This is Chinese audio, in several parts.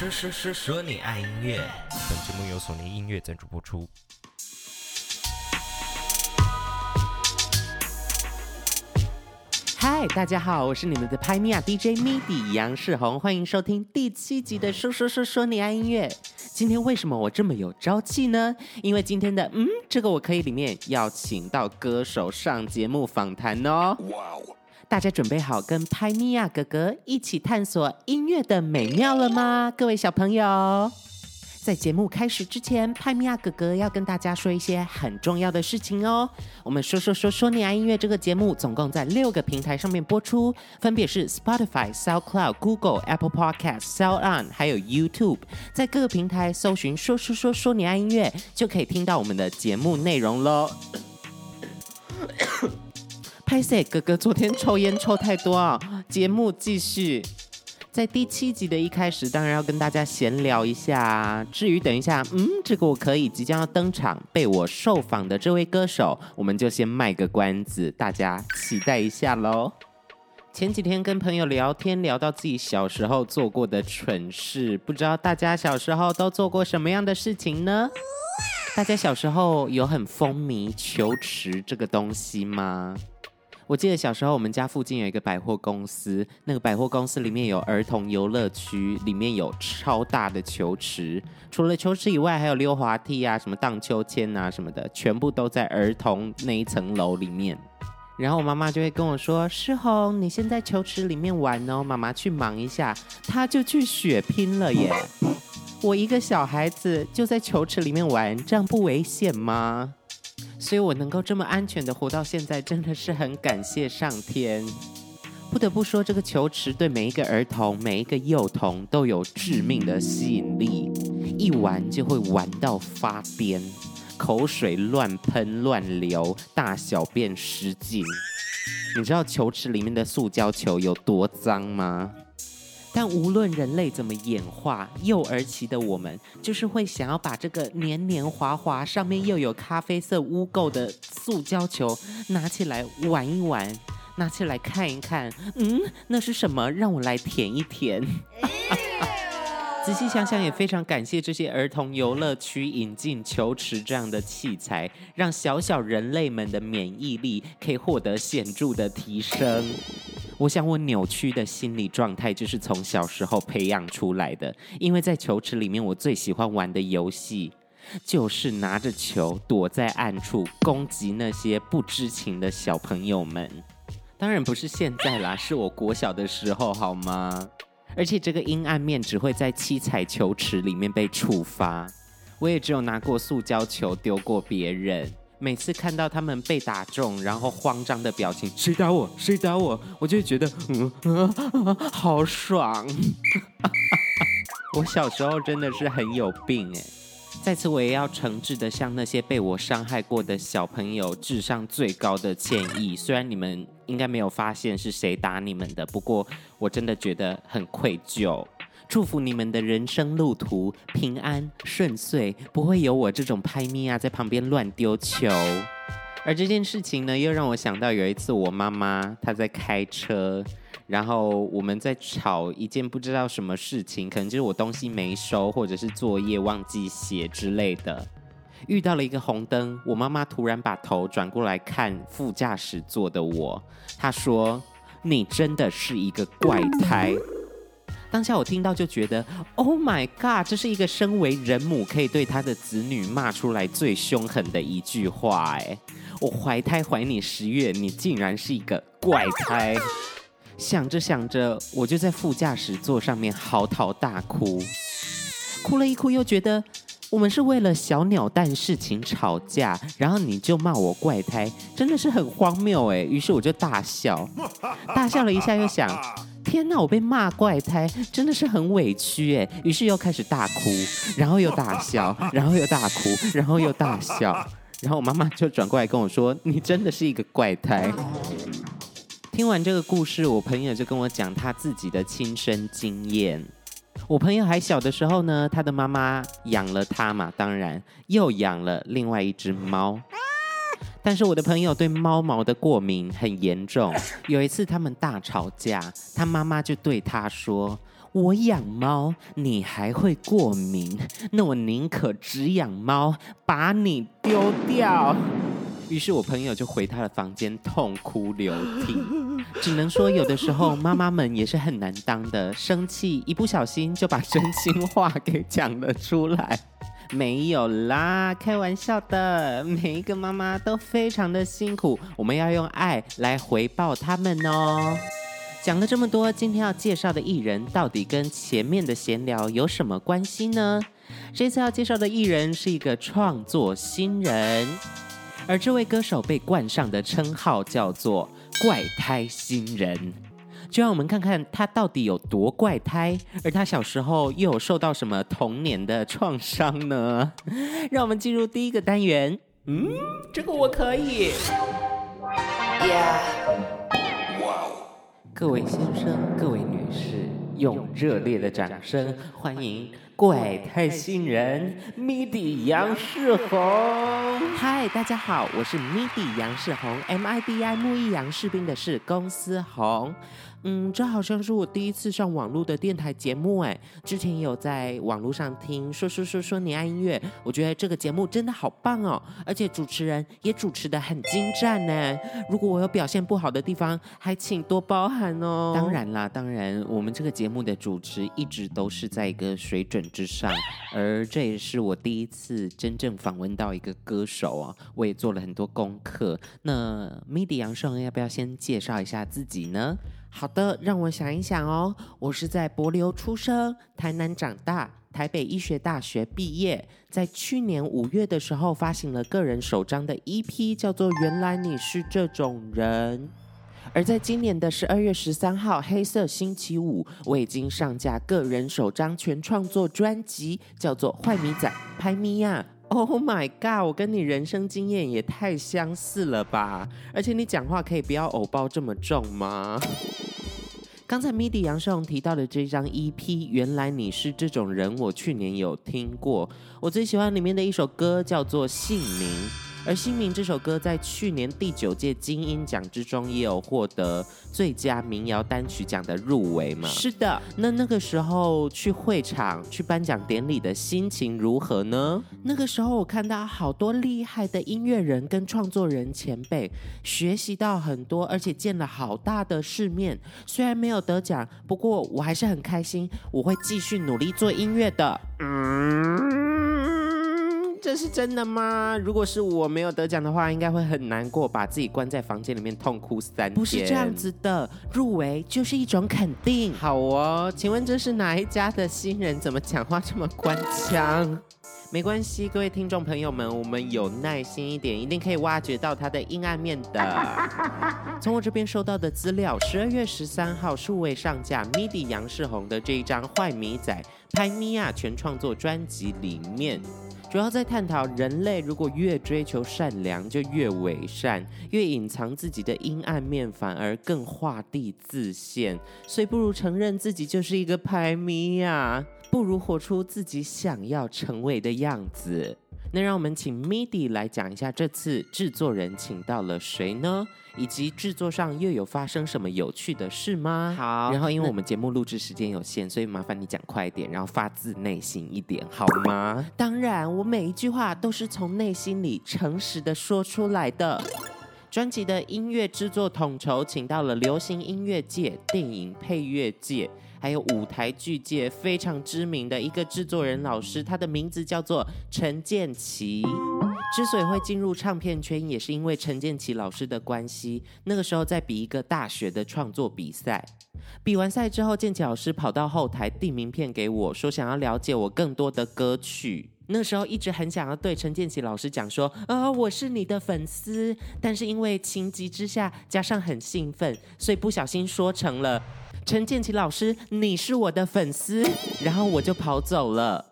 说说说说你爱音乐，本节目由索尼音乐赞助播出。嗨，大家好，我是你们的拍米亚 DJ MIDI 杨世宏，欢迎收听第七集的说说说说你爱音乐。今天为什么我这么有朝气呢？因为今天的嗯，这个我可以里面邀请到歌手上节目访谈哦。哇哦！大家准备好跟拍米亚哥哥一起探索音乐的美妙了吗？各位小朋友。在节目开始之前，拍米亚哥哥要跟大家说一些很重要的事情哦。我们说说说说你爱音乐这个节目，总共在六个平台上面播出，分别是 Spotify、SoundCloud、Google、Apple Podcast、SoundOn，还有 YouTube。在各个平台搜寻“说说说说你爱音乐”，就可以听到我们的节目内容喽。拍谢哥哥昨天抽烟抽太多啊，节目继续。在第七集的一开始，当然要跟大家闲聊一下。至于等一下，嗯，这个我可以即将要登场被我受访的这位歌手，我们就先卖个关子，大家期待一下喽。前几天跟朋友聊天，聊到自己小时候做过的蠢事，不知道大家小时候都做过什么样的事情呢？大家小时候有很风靡球池这个东西吗？我记得小时候，我们家附近有一个百货公司，那个百货公司里面有儿童游乐区，里面有超大的球池。除了球池以外，还有溜滑梯啊，什么荡秋千啊，什么的，全部都在儿童那一层楼里面。然后我妈妈就会跟我说：“世宏，你先在球池里面玩哦，妈妈去忙一下。”她就去血拼了耶！我一个小孩子就在球池里面玩，这样不危险吗？所以我能够这么安全的活到现在，真的是很感谢上天。不得不说，这个球池对每一个儿童、每一个幼童都有致命的吸引力，一玩就会玩到发癫，口水乱喷乱流，大小便失禁。你知道球池里面的塑胶球有多脏吗？但无论人类怎么演化，幼儿期的我们就是会想要把这个黏黏滑滑、上面又有咖啡色污垢的塑胶球拿起来玩一玩，拿起来看一看，嗯，那是什么？让我来舔一舔。仔细想想，也非常感谢这些儿童游乐区引进球池这样的器材，让小小人类们的免疫力可以获得显著的提升。我想，我扭曲的心理状态就是从小时候培养出来的。因为在球池里面，我最喜欢玩的游戏就是拿着球躲在暗处攻击那些不知情的小朋友们。当然不是现在啦，是我国小的时候，好吗？而且这个阴暗面只会在七彩球池里面被触发。我也只有拿过塑胶球丢过别人。每次看到他们被打中，然后慌张的表情，谁打我？谁打我？我就会觉得，嗯，啊啊、好爽。我小时候真的是很有病哎。在此，我也要诚挚的向那些被我伤害过的小朋友致上最高的歉意。虽然你们应该没有发现是谁打你们的，不过我真的觉得很愧疚。祝福你们的人生路途平安顺遂，不会有我这种拍咪啊在旁边乱丢球。而这件事情呢，又让我想到有一次我妈妈她在开车，然后我们在吵一件不知道什么事情，可能就是我东西没收，或者是作业忘记写之类的。遇到了一个红灯，我妈妈突然把头转过来看副驾驶座的我，她说：“你真的是一个怪胎。”当下我听到就觉得，Oh my God，这是一个身为人母可以对她的子女骂出来最凶狠的一句话。哎，我怀胎怀你十月，你竟然是一个怪胎。想着想着，我就在副驾驶座上面嚎啕大哭，哭了一哭又觉得我们是为了小鸟蛋事情吵架，然后你就骂我怪胎，真的是很荒谬哎。于是我就大笑，大笑了一下又想。天哪！我被骂怪胎，真的是很委屈哎。于是又开始大哭，然后又大笑，然后又大哭，然后又大笑。然后我妈妈就转过来跟我说：“你真的是一个怪胎。”听完这个故事，我朋友就跟我讲他自己的亲身经验。我朋友还小的时候呢，他的妈妈养了他嘛，当然又养了另外一只猫。但是我的朋友对猫毛的过敏很严重。有一次他们大吵架，他妈妈就对他说：“我养猫，你还会过敏，那我宁可只养猫，把你丢掉。于是我朋友就回他的房间痛哭流涕。只能说，有的时候妈妈们也是很难当的，生气一不小心就把真心话给讲了出来。没有啦，开玩笑的，每一个妈妈都非常的辛苦，我们要用爱来回报他们哦。讲了这么多，今天要介绍的艺人到底跟前面的闲聊有什么关系呢？这次要介绍的艺人是一个创作新人，而这位歌手被冠上的称号叫做“怪胎新人”。就让我们看看他到底有多怪胎，而他小时候又有受到什么童年的创伤呢？让我们进入第一个单元。嗯，这个我可以。Yeah. 各位先生，各位女士，用热烈的掌声欢迎怪胎新人 MIDI 杨世宏。嗨，大家好，我是 MIDI 杨世宏，MIDI 木易杨士兵的是公司红。嗯，这好像是我第一次上网络的电台节目哎，之前也有在网络上听说说说说你爱音乐，我觉得这个节目真的好棒哦，而且主持人也主持的很精湛呢。如果我有表现不好的地方，还请多包涵哦。当然啦，当然，我们这个节目的主持一直都是在一个水准之上，而这也是我第一次真正访问到一个歌手啊，我也做了很多功课。那 MIDI 杨世宏要不要先介绍一下自己呢？好的，让我想一想哦。我是在柏流出生，台南长大，台北医学大学毕业。在去年五月的时候，发行了个人首张的 EP，叫做《原来你是这种人》。而在今年的十二月十三号，黑色星期五，我已经上架个人首张全创作专辑，叫做《坏米仔拍咪呀》。Oh my god！我跟你人生经验也太相似了吧？而且你讲话可以不要偶包这么重吗？刚才 MIDI 杨世宏提到的这张 EP，原来你是这种人，我去年有听过。我最喜欢里面的一首歌叫做《姓名》。而《新名》这首歌在去年第九届金音奖之中也有获得最佳民谣单曲奖的入围嘛？是的。那那个时候去会场去颁奖典礼的心情如何呢？那个时候我看到好多厉害的音乐人跟创作人前辈，学习到很多，而且见了好大的世面。虽然没有得奖，不过我还是很开心，我会继续努力做音乐的。嗯。这是真的吗？如果是我没有得奖的话，应该会很难过，把自己关在房间里面痛哭三天。不是这样子的，入围就是一种肯定。好哦，请问这是哪一家的新人？怎么讲话这么官腔？没关系，各位听众朋友们，我们有耐心一点，一定可以挖掘到他的阴暗面的。从我这边收到的资料，十二月十三号数位上架 MIDI 杨世宏的这一张《坏米仔拍米娅》全创作专辑里面。主要在探讨人类如果越追求善良，就越伪善；越隐藏自己的阴暗面，反而更画地自限。所以不如承认自己就是一个牌迷呀，不如活出自己想要成为的样子。那让我们请 MIDI 来讲一下这次制作人请到了谁呢？以及制作上又有发生什么有趣的事吗？好，然后因为我们节目录制时间有限，所以麻烦你讲快一点，然后发自内心一点，好吗？当然，我每一句话都是从内心里诚实的说出来的。专辑的音乐制作统筹请到了流行音乐界、电影配乐界。还有舞台剧界非常知名的一个制作人老师，他的名字叫做陈建奇。之所以会进入唱片圈，也是因为陈建奇老师的关系。那个时候在比一个大学的创作比赛，比完赛之后，建奇老师跑到后台递名片给我，说想要了解我更多的歌曲。那时候一直很想要对陈建奇老师讲说，啊、我是你的粉丝，但是因为情急之下加上很兴奋，所以不小心说成了。陈建奇老师，你是我的粉丝，然后我就跑走了。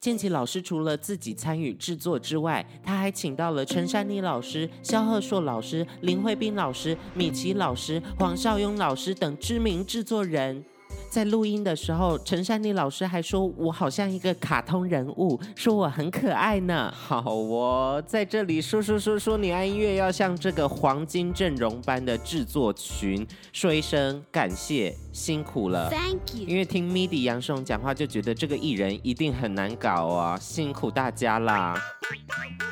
建奇老师除了自己参与制作之外，他还请到了陈珊妮老师、肖鹤硕老师、林慧斌老师、米奇老师、黄少雍老师等知名制作人。在录音的时候，陈珊妮老师还说我好像一个卡通人物，说我很可爱呢。好哦，在这里说说说说你爱音乐，要像这个黄金阵容般的制作群说一声感谢，辛苦了。Thank you。因为听 MIDI 杨世宏讲话，就觉得这个艺人一定很难搞啊，辛苦大家啦。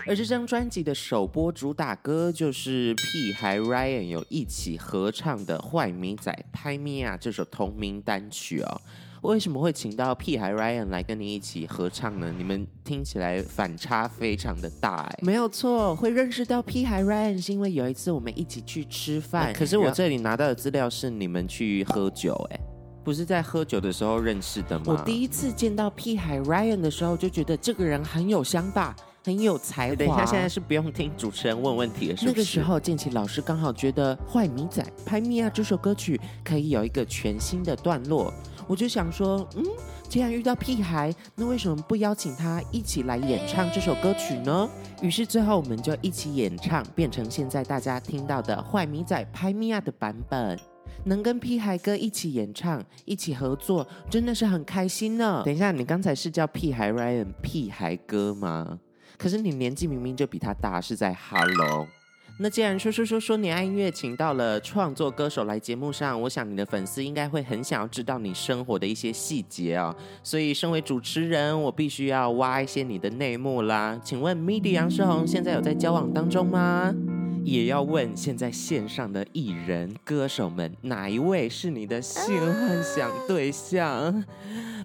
而这张专辑的首播主打歌就是屁孩 Ryan 有一起合唱的《坏米仔拍咪啊》这首同名单曲哦。为什么会请到屁孩 Ryan 来跟你一起合唱呢？你们听起来反差非常的大哎。没有错，会认识到屁孩 Ryan 是因为有一次我们一起去吃饭。可是我这里拿到的资料是你们去喝酒哎，不是在喝酒的时候认识的吗？我第一次见到屁孩 Ryan 的时候就觉得这个人很有想法。很有才华。等一下，现在是不用听主持人问问题了，是不是？那个时候，建奇老师刚好觉得《坏米仔拍米啊》这首歌曲可以有一个全新的段落，我就想说，嗯，既然遇到屁孩，那为什么不邀请他一起来演唱这首歌曲呢？于是最后我们就一起演唱，变成现在大家听到的《坏咪仔拍咪啊》的版本。能跟屁孩哥一起演唱、一起合作，真的是很开心呢。等一下，你刚才是叫屁孩 Ryan 屁孩哥吗？可是你年纪明明就比他大，是在 Hello。那既然说说说说你爱音乐，请到了创作歌手来节目上，我想你的粉丝应该会很想要知道你生活的一些细节啊。所以身为主持人，我必须要挖一些你的内幕啦。请问 MIDI 杨世宏现在有在交往当中吗？也要问现在线上的艺人歌手们，哪一位是你的性幻想对象？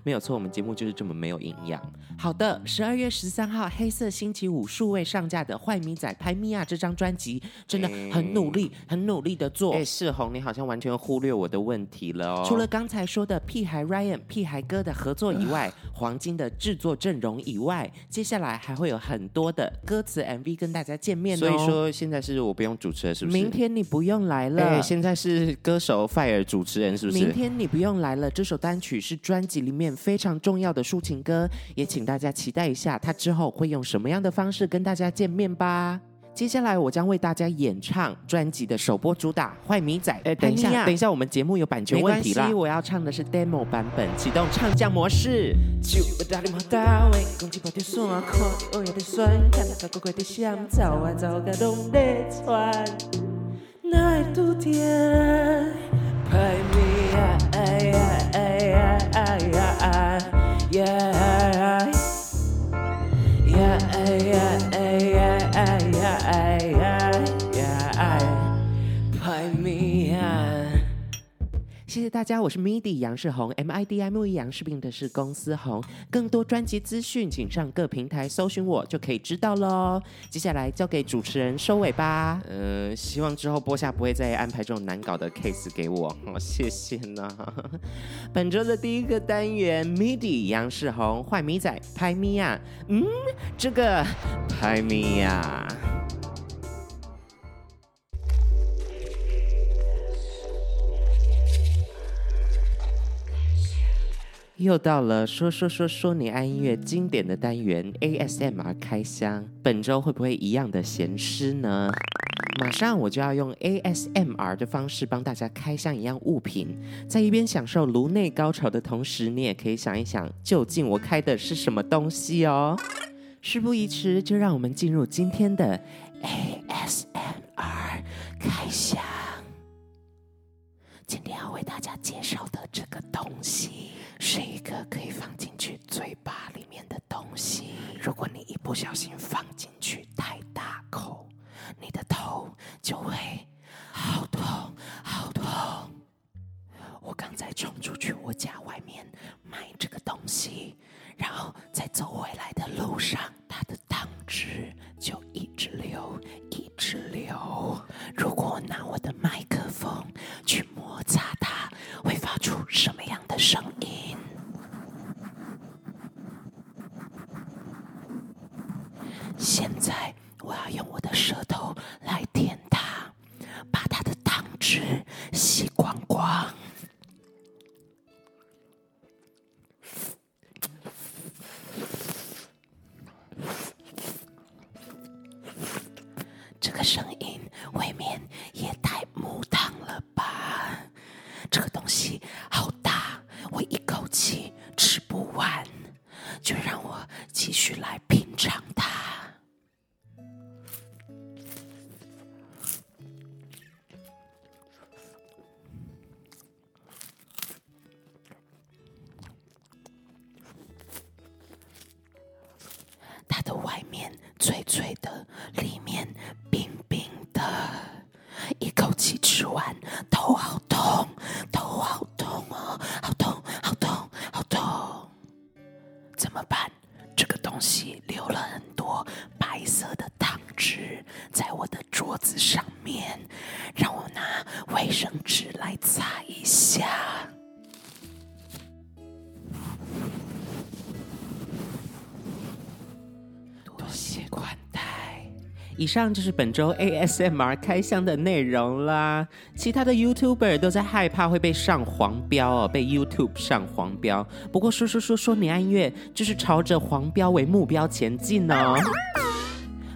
没有错，我们节目就是这么没有营养。好的，十二月十三号黑色星期五数位上架的《坏米仔拍米娅》这张专辑，真的很努力，很努力的做。哎，世宏，你好像完全忽略我的问题了哦。除了刚才说的屁孩 Ryan、屁孩哥的合作以外，黄金的制作阵容以外，接下来还会有很多的歌词 MV 跟大家见面哦。所以说，现在是我不用主持了，是不是？明天你不用来了。哎，现在是歌手 fire 主持人，是不是？明天你不用来了。这首单曲是专辑里面。非常重要的抒情歌，也请大家期待一下，他之后会用什么样的方式跟大家见面吧。接下来我将为大家演唱专辑的首播主打《坏米仔》。哎，等一下，等一下，我们节目有版权问题了。我要唱的是 demo 版本，启动唱将模式。pay me. Yeah, yeah, yeah, yeah, yeah. 谢谢大家，我是 MIDI 杨世宏，M I D I M E 杨世斌的是公司红。更多专辑资讯，请上各平台搜寻我就可以知道喽。接下来交给主持人收尾吧。呃，希望之后播下不会再安排这种难搞的 case 给我。好，谢谢呢。本周的第一个单元 MIDI 杨世宏，坏咪仔拍咪呀，嗯，这个拍咪呀。又到了说说说说你爱音乐经典的单元 ASMR 开箱，本周会不会一样的咸湿呢？马上我就要用 ASMR 的方式帮大家开箱一样物品，在一边享受颅内高潮的同时，你也可以想一想，究竟我开的是什么东西哦。事不宜迟，就让我们进入今天的 ASMR 开箱。今天要为大家介绍的这个东西。是一个可以放进去嘴巴里面的东西。如果你一不小心放进去太大口，你的头就会好痛好痛。我刚才冲出去我家外面买这个东西，然后在走回来的路上，它的汤汁的声音，未免也太木堂了吧？这个东西好大，我一口气吃不完，就让我继续来品尝它。它的外面脆脆的。以上就是本周 ASMR 开箱的内容啦。其他的 YouTuber 都在害怕会被上黄标哦，被 YouTube 上黄标。不过说说说说你爱音乐，就是朝着黄标为目标前进哦。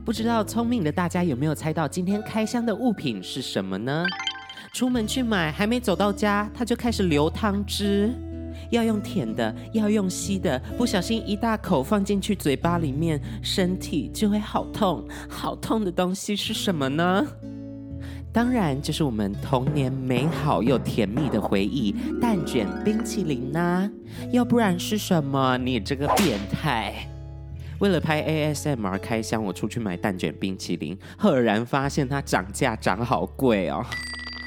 不知道聪明的大家有没有猜到今天开箱的物品是什么呢？出门去买，还没走到家，它就开始流汤汁。要用舔的，要用吸的，不小心一大口放进去嘴巴里面，身体就会好痛。好痛的东西是什么呢？当然就是我们童年美好又甜蜜的回忆——蛋卷冰淇淋呐、要不然是什么？你这个变态！为了拍 ASMR 开箱，我出去买蛋卷冰淇淋，赫然发现它涨价涨好贵哦。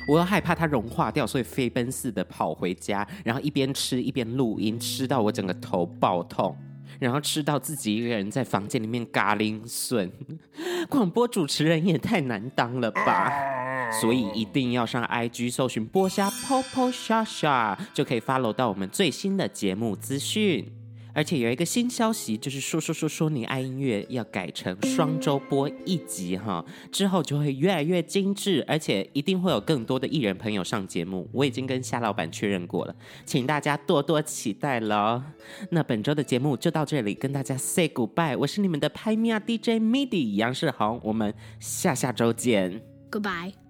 我又害怕它融化掉，所以飞奔似的跑回家，然后一边吃一边录音，吃到我整个头爆痛，然后吃到自己一个人在房间里面嘎铃笋。广播主持人也太难当了吧！所以一定要上 IG 搜寻播虾 Popo 虾虾，就可以 follow 到我们最新的节目资讯。而且有一个新消息，就是说说说说你爱音乐要改成双周播一集哈，之后就会越来越精致，而且一定会有更多的艺人朋友上节目。我已经跟夏老板确认过了，请大家多多期待喽。那本周的节目就到这里，跟大家 say goodbye。我是你们的拍咪啊 DJ MIDI 杨世宏，我们下下周见。Goodbye。